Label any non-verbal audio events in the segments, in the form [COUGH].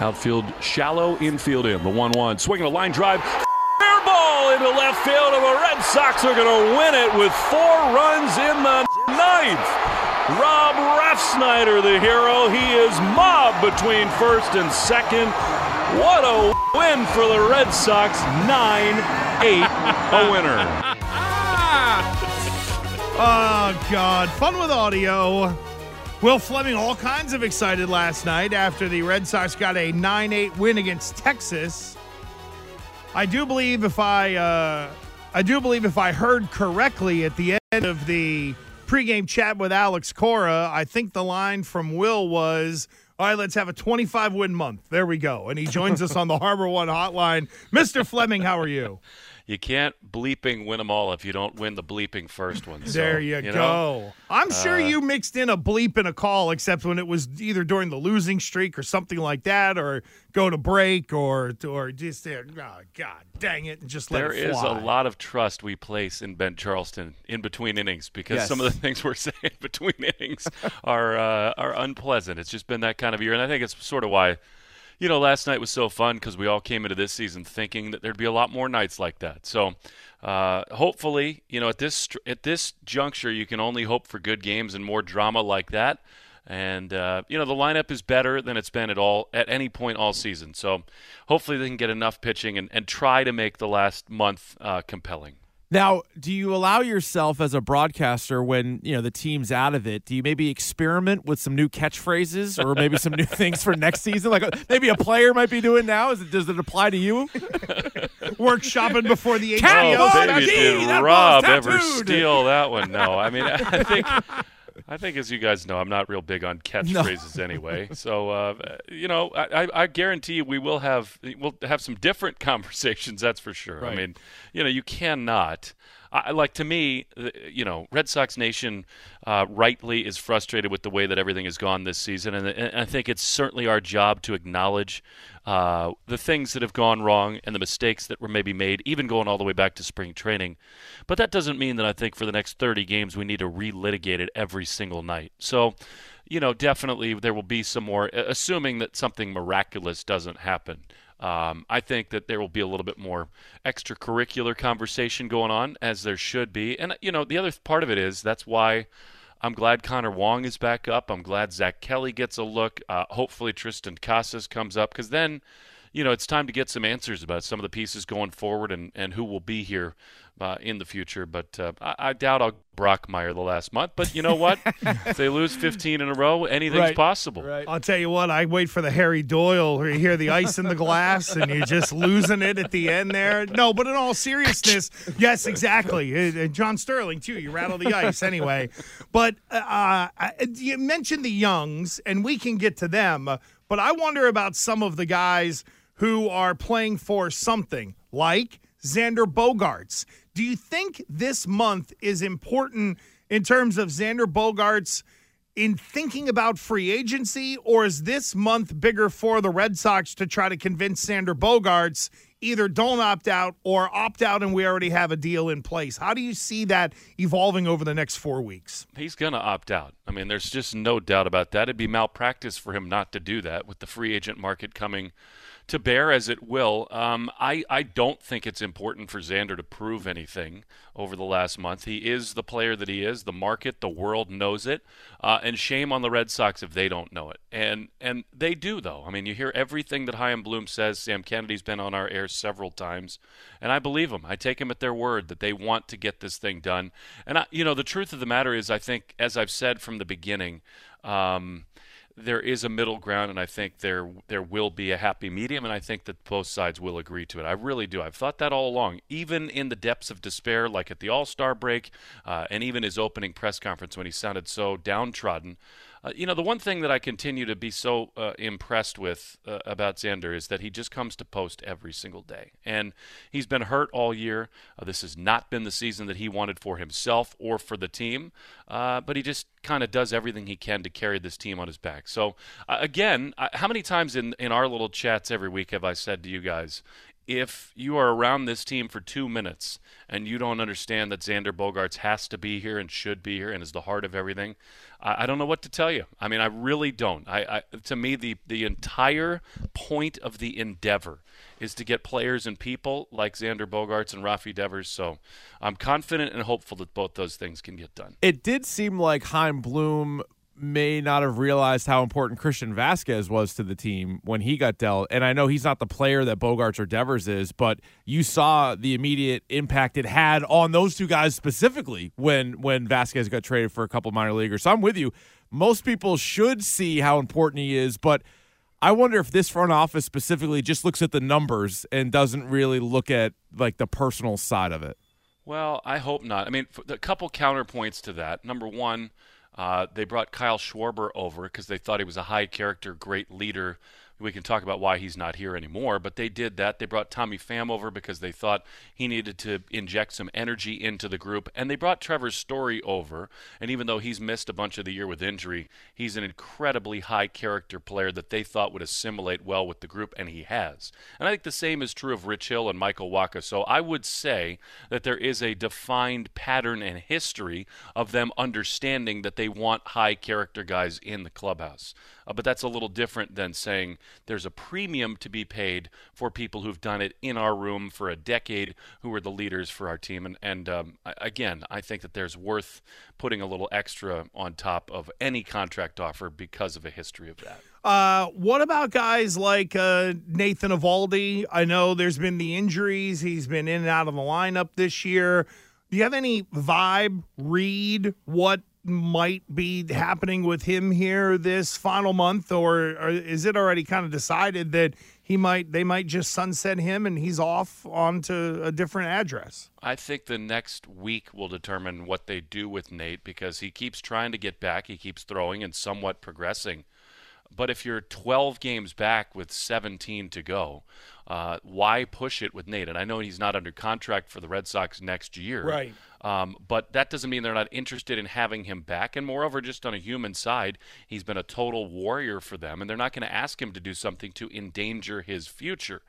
Outfield shallow, infield in. The 1 1. Swinging a line drive. Fair ball into left field, and the Red Sox are going to win it with four runs in the ninth. Rob Refsnyder, the hero. He is mobbed between first and second. What a win for the Red Sox. 9 8, a [LAUGHS] winner. Ah! Oh, God. Fun with audio. Will Fleming, all kinds of excited last night after the Red Sox got a 9 8 win against Texas. I do believe if I, uh, I do believe if I heard correctly at the end of the pregame chat with Alex Cora, I think the line from Will was, all right, let's have a 25 win month. There we go. And he joins us on the HarborOne hotline. Mr. Fleming, how are you? You can't bleeping win them all if you don't win the bleeping first one. So, there you, you go. Know, I'm sure uh, you mixed in a bleep and a call, except when it was either during the losing streak or something like that, or go to break, or or just there. Oh God, dang it! And just let there it is fly. a lot of trust we place in Ben Charleston in between innings because Yes. some of the things we're [LAUGHS] saying between innings are uh, are unpleasant. It's just been that kind of year, and I think it's sort of why. You know, last night was so fun because we all came into this season thinking that there'd be a lot more nights like that. So, uh, hopefully, you know, at this at this juncture, you can only hope for good games and more drama like that. And uh, you know, the lineup is better than it's been at all at any point all season. So, hopefully, they can get enough pitching and, and try to make the last month uh, compelling. Now, do you allow yourself as a broadcaster when you know the team's out of it? Do you maybe experiment with some new catchphrases or maybe some new [LAUGHS] things for next season? Like maybe a player might be doing now. Is it, does it apply to you? [LAUGHS] workshopping before the Cat HBO. oh, starts. baby, did Rob ball's ever steal that one? No, I mean, I think. I think, as you guys know, I'm not real big on catchphrases anyway. [LAUGHS] So, uh, you know, I, I- guarantee we will have we'll have some different [LAUGHS] conversations. That's for sure. I mean, you know, you cannot. I, like to me, you know, Red Sox Nation uh, rightly is frustrated with the way that everything has gone this season, and, and I think it's certainly our job to acknowledge uh, the things that have gone wrong and the mistakes that were maybe made, even going all the way back to spring training. But that doesn't mean that I think for the next 30 games we need to relitigate it every single night. So, you know, definitely there will be some more, assuming that something miraculous doesn't happen. Um, I think that there will be a little bit more extracurricular conversation going on, as there should be. And, you know, the other part of it is that's why I'm glad Connor Wong is back up. I'm glad Zack Kelly gets a look. Uh, hopefully, Triston Casas comes up because then, you know, it's time to get some answers about some of the pieces going forward and, and who will be here uh, in the future. But uh, I, I doubt I'll Brockmeyer the last month. But you know what? [LAUGHS] if they lose 15 in a row, anything's Right. possible. I'll tell you what, I wait for the Harry Doyle where you hear the ice in the glass and you're just losing it at the end there. No, but in all seriousness, [LAUGHS] yes, exactly. Uh, uh, John Sterling, too. You rattle the ice anyway. But uh, uh, you mentioned the Youngs, and we can get to them. But I wonder about some of the guys who are playing for something, like Xander Bogaerts. Do you think this month is important in terms of Xander Bogaerts? in thinking about free agency, or is this month bigger for the Red Sox to try to convince Xander Bogaerts either don't opt out or opt out and we already have a deal in place? How do you see that evolving over the next four weeks? He's going to opt out. I mean, there's just no doubt about that. It'd be malpractice for him not to do that with the free agent market coming to bear as it will. Um, I, I don't think it's important for Xander to prove anything over the last month. He is the player that he is. The market, the world knows it. Uh, and shame on the Red Sox if they don't know it. And and they do, though. I mean, you hear everything that Chaim Bloom says. Sam Kennedy's been on our air several times. And I believe them. I take them at their word that they want to get this thing done. And, I, you know, the truth of the matter is, I think, as I've said from the beginning, um, there is a middle ground, and I think there there will be a happy medium, and I think that both sides will agree to it. I really do. I've thought that all along, even in the depths of despair, like at the All Star break, uh, and even his opening press conference when he sounded so downtrodden. Uh, you know, the one thing that I continue to be so uh, impressed with uh, about Xander is that he just comes to post every single day. And he's been hurt all year. Uh, this has not been the season that he wanted for himself or for the team, uh, but he just kind of does everything he can to carry this team on his back. So, uh, again, how many times in, in our little chats every week have I said to you guys, if you are around this team for two minutes and you don't understand that Xander Bogaerts has to be here and should be here and is the heart of everything, I, I don't know what to tell you. I mean, I really don't. I, I, to me, the the entire point of the endeavor is to get players and people like Xander Bogaerts and Rafi Devers. So I'm confident and hopeful that both those things can get done. It did seem like Chaim Bloom may not have realized how important Christian Vázquez was to the team when he got dealt. And I know he's not the player that Bogaerts or Devers is, but you saw the immediate impact it had on those two guys specifically when when Vázquez got traded for a couple minor leaguers. So I'm with you. Most people should see how important he is, but I wonder if this front office specifically just looks at the numbers and doesn't really look at like the personal side of it. Well, I hope not. I mean, a couple counterpoints to that. Number one, uh, they brought Kyle Schwarber over because they thought he was a high character, great leader we can talk about why he's not here anymore, but they did that. They brought Tommy Pham over because they thought he needed to inject some energy into the group, and they brought Trevor's Story over. And even though he's missed a bunch of the year with injury, he's an incredibly high character player that they thought would assimilate well with the group, and he has. And I think the same is true of Rich Hill and Michael Wacha. So I would say that there is a defined pattern and history of them understanding that they want high character guys in the clubhouse. Uh, but that's a little different than saying there's a premium to be paid for people who've done it in our room for a decade, who were the leaders for our team. And, and um, again, I think that there's worth putting a little extra on top of any contract offer because of a history of that. Uh, what about guys like uh, Nathan Eovaldi? I know there's been the injuries. He's been in and out of the lineup this year. Do you have any vibe, read what might be happening with him here this final month, or, or, is it already kind of decided that he might they might just sunset him and he's off onto a different address? I think the next week will determine what they do with Nate because he keeps trying to get back, he keeps throwing and somewhat progressing. But if you're 12 games back with 17 to go, uh, why push it with Nate? And I know he's not under contract for the Red Sox next year. Right. Um, but that doesn't mean they're not interested in having him back. And moreover, just on a human side, he's been a total warrior for them, and they're not going to ask him to do something to endanger his future.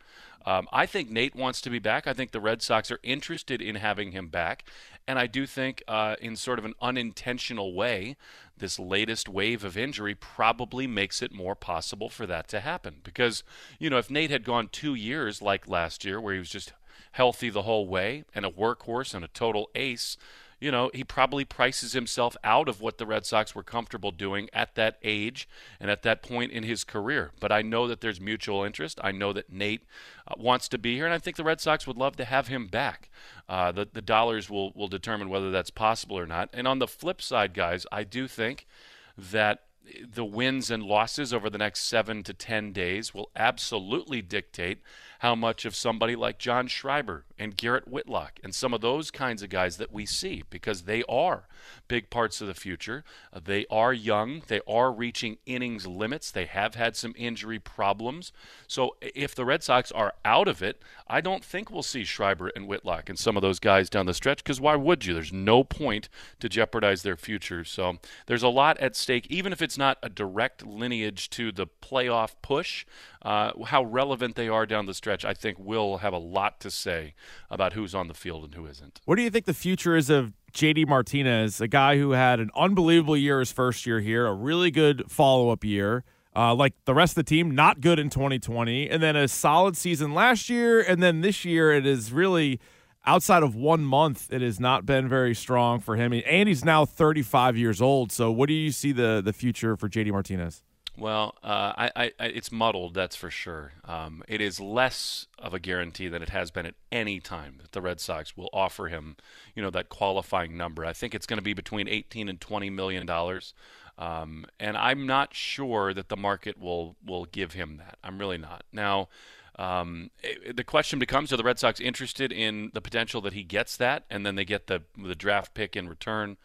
Um, I think Nate wants to be back. I think the Red Sox are interested in having him back. And I do think, uh, in sort of an unintentional way, this latest wave of injury probably makes it more possible for that to happen. Because, you know, if Nate had gone two years like last year, where he was just healthy the whole way and a workhorse and a total ace, you know, he probably prices himself out of what the Red Sox were comfortable doing at that age and at that point in his career. But I know that there's mutual interest. I know that Nate uh, wants to be here, and I think the Red Sox would love to have him back. Uh, the, the dollars will, will determine whether that's possible or not. And on the flip side, guys, I do think that the wins and losses over the next seven to ten days will absolutely dictate how much of somebody like John Schreiber and Garrett Whitlock and some of those kinds of guys that we see because they are big parts of the future. Uh, they are young, they are reaching innings limits, they have had some injury problems. So if the Red Sox are out of it, I don't think we'll see Schreiber and Whitlock and some of those guys down the stretch because why would you? There's no point to jeopardize their future. So there's a lot at stake, even if it's not a direct lineage to the playoff push. Uh, how relevant they are down the stretch, I think, will have a lot to say about who's on the field and who isn't. What do you think the future is of JD Martinez, a guy who had an unbelievable year his first year here, a really good follow up year? Uh, like the rest of the team, not good in 2020, and then a solid season last year, and then this year it is really outside of one month, it has not been very strong for him. And he's now 35 years old. So, what do you see the the future for JD Martinez? Well, uh, I, I, it's muddled, that's for sure. Um, it is less of a guarantee than it has been at any time that the Red Sox will offer him, you know, that qualifying number. I think it's going to be between 18 and 20 million dollars, um, and I'm not sure that the market will will give him that. I'm really not. Now, um, it, the question becomes: Are the Red Sox interested in the potential that he gets that, and then they get the the draft pick in return?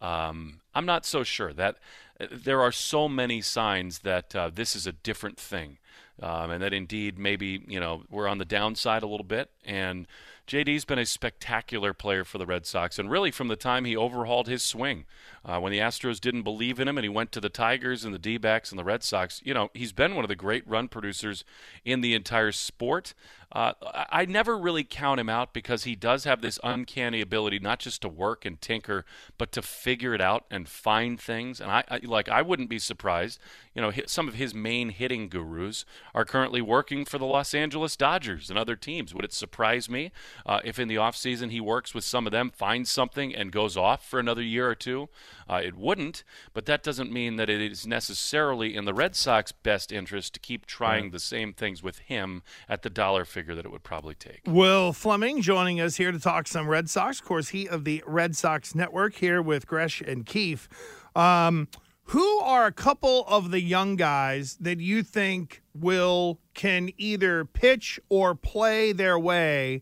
Um, I'm not so sure. That uh, there are so many signs that uh, this is a different thing, um, and that indeed maybe you know we're on the downside a little bit. And JD's been a spectacular player for the Red Sox, and really from the time he overhauled his swing, uh, when the Astros didn't believe in him, and he went to the Tigers and the D-backs and the Red Sox. You know, he's been one of the great run producers in the entire sport. Uh, I never really count him out because he does have this uncanny ability not just to work and tinker, but to figure it out and find things. And I, I like I wouldn't be surprised. You know, some of his main hitting gurus are currently working for the Los Angeles Dodgers and other teams. Would it surprise me uh, if in the offseason he works with some of them, finds something, and goes off for another year or two? Uh, it wouldn't, but that doesn't mean that it is necessarily in the Red Sox best interest to keep trying right. the same things with him at the dollar figure that it would probably take. Will Fleming joining us here to talk some Red Sox. Of course, he of the Red Sox Network here with Gresh and Keefe. Um, who are a couple of the young guys that you think will can either pitch or play their way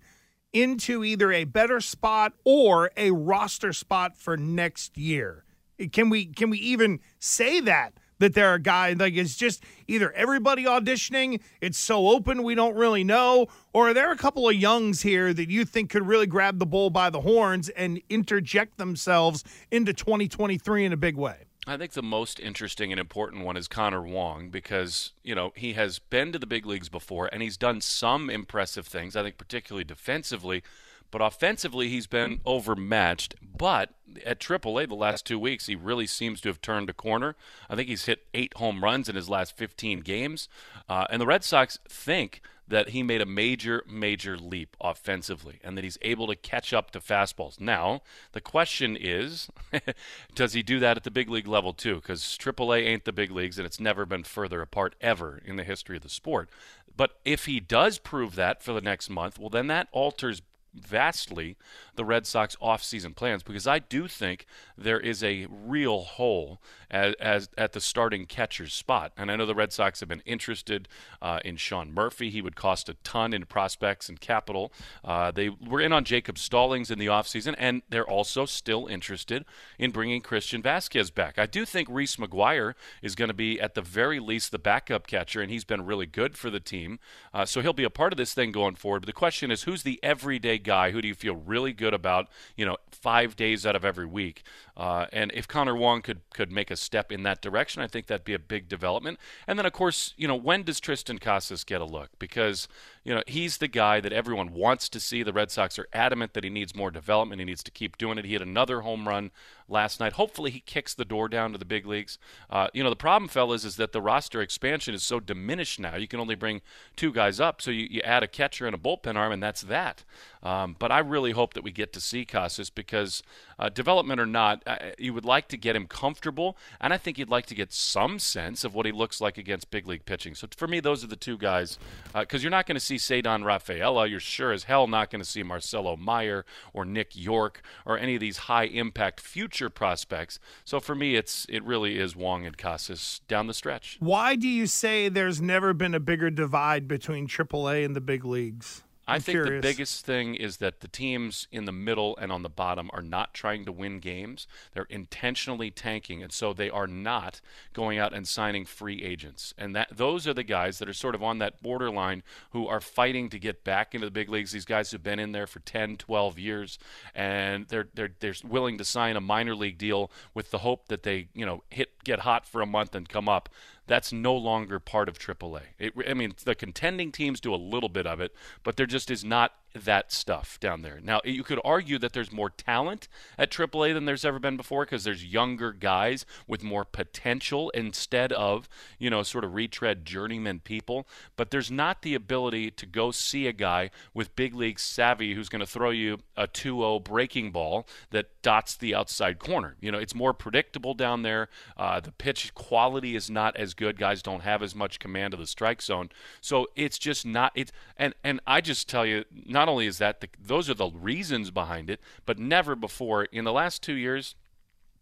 into either a better spot or a roster spot for next year? Can we can we even say that that there are guys like it's just either everybody auditioning, it's so open we don't really know, or are there a couple of youngs here that you think could really grab the bull by the horns and interject themselves into 2023 in a big way? I think the most interesting and important one is Connor Wong because, you know, he has been to the big leagues before and he's done some impressive things, I think particularly defensively, but offensively, he's been overmatched. But at AAA the last two weeks, he really seems to have turned a corner. I think he's hit eight home runs in his last 15 games. Uh, and the Red Sox think that he made a major, major leap offensively and that he's able to catch up to fastballs. Now, the question is [LAUGHS] does he do that at the big league level too? Because AAA ain't the big leagues and it's never been further apart ever in the history of the sport. But if he does prove that for the next month, well, then that alters vastly the Red Sox offseason plans because I do think there is a real hole as, as, at the starting catcher's spot. And I know the Red Sox have been interested uh, in Sean Murphy. He would cost a ton in prospects and capital. Uh, they were in on Jacob Stallings in the offseason, and they're also still interested in bringing Christian Vázquez back. I do think Reese McGuire is going to be, at the very least, the backup catcher, and he's been really good for the team. Uh, so he'll be a part of this thing going forward. But the question is, who's the everyday guy? Who do you feel really good about, you know, five days out of every week? Uh, and if Connor Wong could could make a step in that direction, I think that'd be a big development. And then, of course, you know, when does Triston Casas get a look? Because you know he's the guy that everyone wants to see. The Red Sox are adamant that he needs more development. He needs to keep doing it. He had another home run last night. Hopefully, he kicks the door down to the big leagues. Uh, you know, the problem, fellas, is that the roster expansion is so diminished now. You can only bring two guys up, so you, you add a catcher and a bullpen arm, and that's that. Um, but I really hope that we get to see Casas because uh, development or not, uh, you would like to get him comfortable, and I think you'd like to get some sense of what he looks like against big league pitching. So for me, those are the two guys because uh, you're not going to see Ceddanne Rafaela. You're sure as hell not going to see Marcelo Meyer or Nick Yorke or any of these high impact future prospects. So for me, it's it really is Wong and Casas down the stretch. Why do you say there's never been a bigger divide between AAA and the big leagues? I'm i think curious. the biggest thing is that the teams in the middle and on the bottom are not trying to win games. They're intentionally tanking, and so they are not going out and signing free agents. And that those are the guys that are sort of on that borderline who are fighting to get back into the big leagues. These guys who've been in there for 10, 12 years, and they're they're they're willing to sign a minor league deal with the hope that they you know hit get hot for a month and come up that's no longer part of AAA. It, I mean, the contending teams do a little bit of it, but there just is not that stuff down there. Now, you could argue that there's more talent at AAA than there's ever been before because there's younger guys with more potential instead of, you know, sort of retread journeyman people. But there's not the ability to go see a guy with big league savvy who's going to throw you a 2 0 breaking ball that dots the outside corner. You know, it's more predictable down there. Uh, the pitch quality is not as good. Guys don't have as much command of the strike zone. So it's just not, it's, and, and I just tell you, not not only is that the, those are the reasons behind it, but never before. In the last two years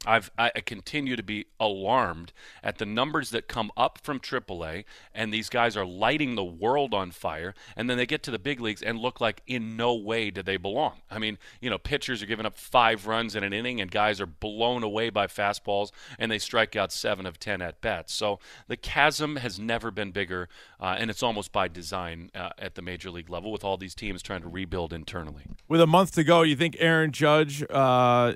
I've, I continue to be alarmed at the numbers that come up from AAA, and these guys are lighting the world on fire, and then they get to the big leagues and look like in no way do they belong. I mean, you know, pitchers are giving up five runs in an inning, and guys are blown away by fastballs, and they strike out seven of ten at bats. So the chasm has never been bigger, uh, and it's almost by design uh, at the major league level with all these teams trying to rebuild internally. With a month to go, you think Aaron Judge uh,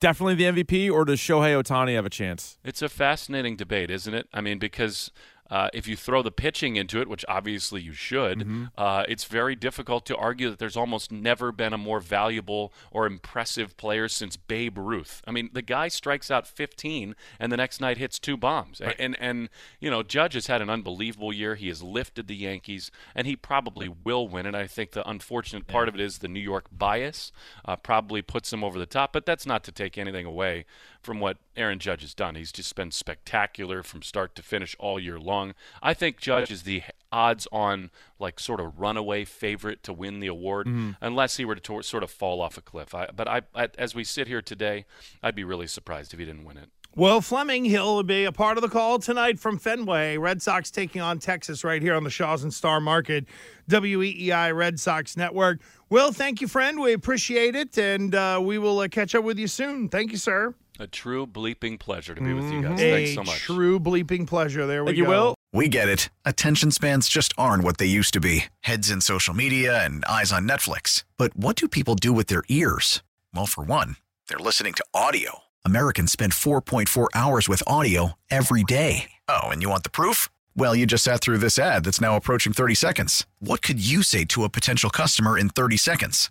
definitely the MVP, or does Shohei Ohtani have a chance? It's a fascinating debate, isn't it? I mean, because uh, if you throw the pitching into it, which obviously you should, mm-hmm. uh, it's very difficult to argue that there's almost never been a more valuable or impressive player since Babe Ruth. I mean, the guy strikes out 15 and the next night hits two bombs. Right. And and you know, Judge has had an unbelievable year. He has lifted the Yankees, and he probably will win. And I think the unfortunate part yeah. of it is the New York bias uh, probably puts him over the top. But that's not to take anything away from what Aaron Judge has done. He's just been spectacular from start to finish all year long. I think Judge is the odds on like sort of runaway favorite to win the award mm-hmm. unless he were to sort of fall off a cliff. I, but I, I, as we sit here today, I'd be really surprised if he didn't win it. Well, Fleming, he'll be a part of the call tonight from Fenway. Red Sox taking on Texas right here on the Shaw's and Star Market, WEEI Red Sox Network. Will, thank you, friend. We appreciate it, and uh, we will uh, catch up with you soon. Thank you, sir. A true bleeping pleasure to be with you guys. Mm-hmm. Thanks so much. True bleeping pleasure. There we Thank go. You will. We get it. Attention spans just aren't what they used to be. Heads in social media and eyes on Netflix. But what do people do with their ears? Well, for one, they're listening to audio. Americans spend 4.4 hours with audio every day. Oh, and you want the proof? Well, you just sat through this ad that's now approaching 30 seconds. What could you say to a potential customer in 30 seconds?